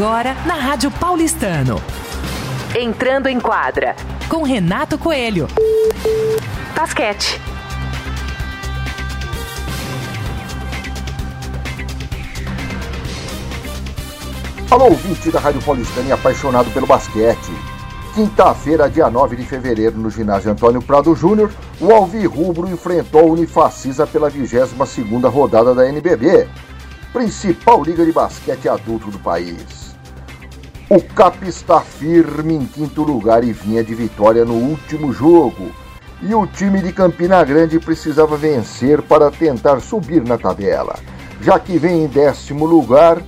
Agora na Rádio Paulistano. Entrando em quadra com Renato Coelho. Basquete. Alô, ouvinte da Rádio Paulistana e apaixonado pelo basquete. Quinta-feira, dia 9 de fevereiro, no ginásio Antônio Prado Júnior, o Alvirrubro enfrentou o Unifacisa pela 22ª rodada da NBB, principal liga de basquete adulto do país. O Cap está firme em quinto lugar e vinha de vitória no último jogo, e o time de Campina Grande precisava vencer para tentar subir na tabela, já que vem em décimo lugar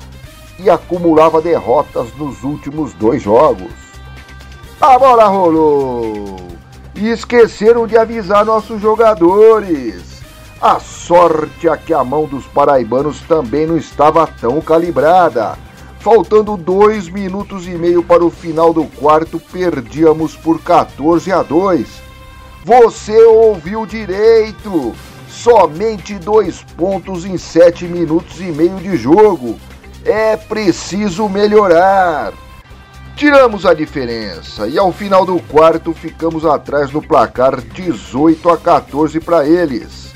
e acumulava derrotas nos últimos dois jogos. A bola rolou! E esqueceram de avisar nossos jogadores. A sorte é que a mão dos paraibanos também não estava tão calibrada. Faltando dois minutos e meio para o final do quarto, perdíamos por 14 a 2. Você ouviu direito! Somente dois pontos em sete minutos e meio de jogo é preciso melhorar. Tiramos a diferença e ao final do quarto ficamos atrás no placar 18 a 14 para eles.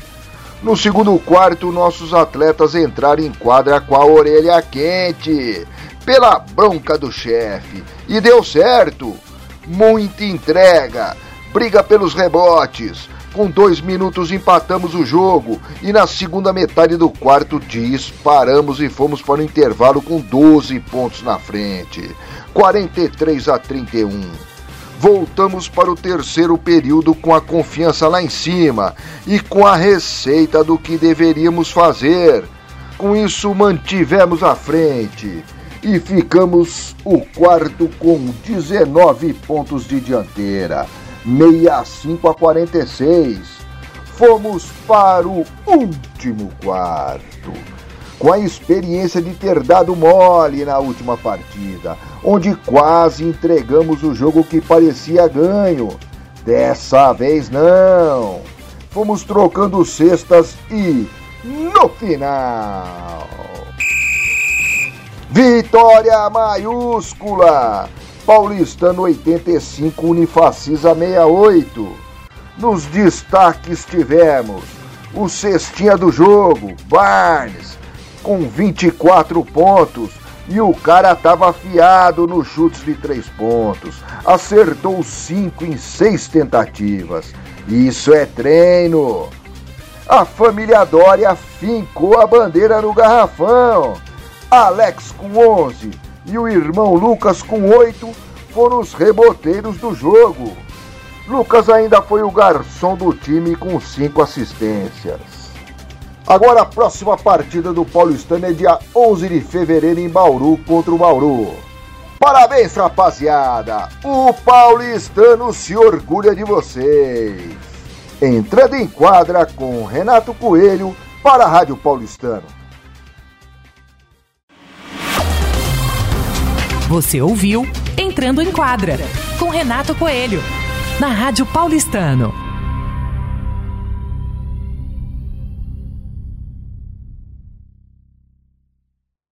No segundo quarto, nossos atletas entraram em quadra com a orelha quente, pela bronca do chefe, e deu certo. Muita entrega, briga pelos rebotes, com dois minutos empatamos o jogo e na segunda metade do quarto disparamos e fomos para o intervalo com 12 pontos na frente. 43 a 31. Voltamos para o terceiro período com a confiança lá em cima e com a receita do que deveríamos fazer. Com isso, mantivemos a frente e ficamos o quarto com 19 pontos de dianteira. 65 a 46. Fomos para o último quarto. Com a experiência de ter dado mole na última partida, onde quase entregamos o jogo que parecia ganho. Dessa vez não. Fomos trocando cestas e no final. Vitória maiúscula! Paulistano 85, Unifacisa 68. Nos destaques tivemos o cestinha do jogo, Barnes, com 24 pontos. E o cara estava afiado nos chutes de três pontos. Acertou 5 em 6 tentativas. Isso é treino. A família Dória fincou a bandeira no garrafão. Alex com 11, e o irmão Lucas, com oito, foram os reboteiros do jogo. Lucas ainda foi o garçom do time com cinco assistências. Agora a próxima partida do Paulistano é dia 11 de fevereiro em Bauru contra o Bauru. Parabéns, rapaziada! O paulistano se orgulha de vocês. Entrando em quadra com Renato Coelho para a Rádio Paulistano. Você ouviu Entrando em Quadra, com Renato Coelho, na Rádio Paulistano.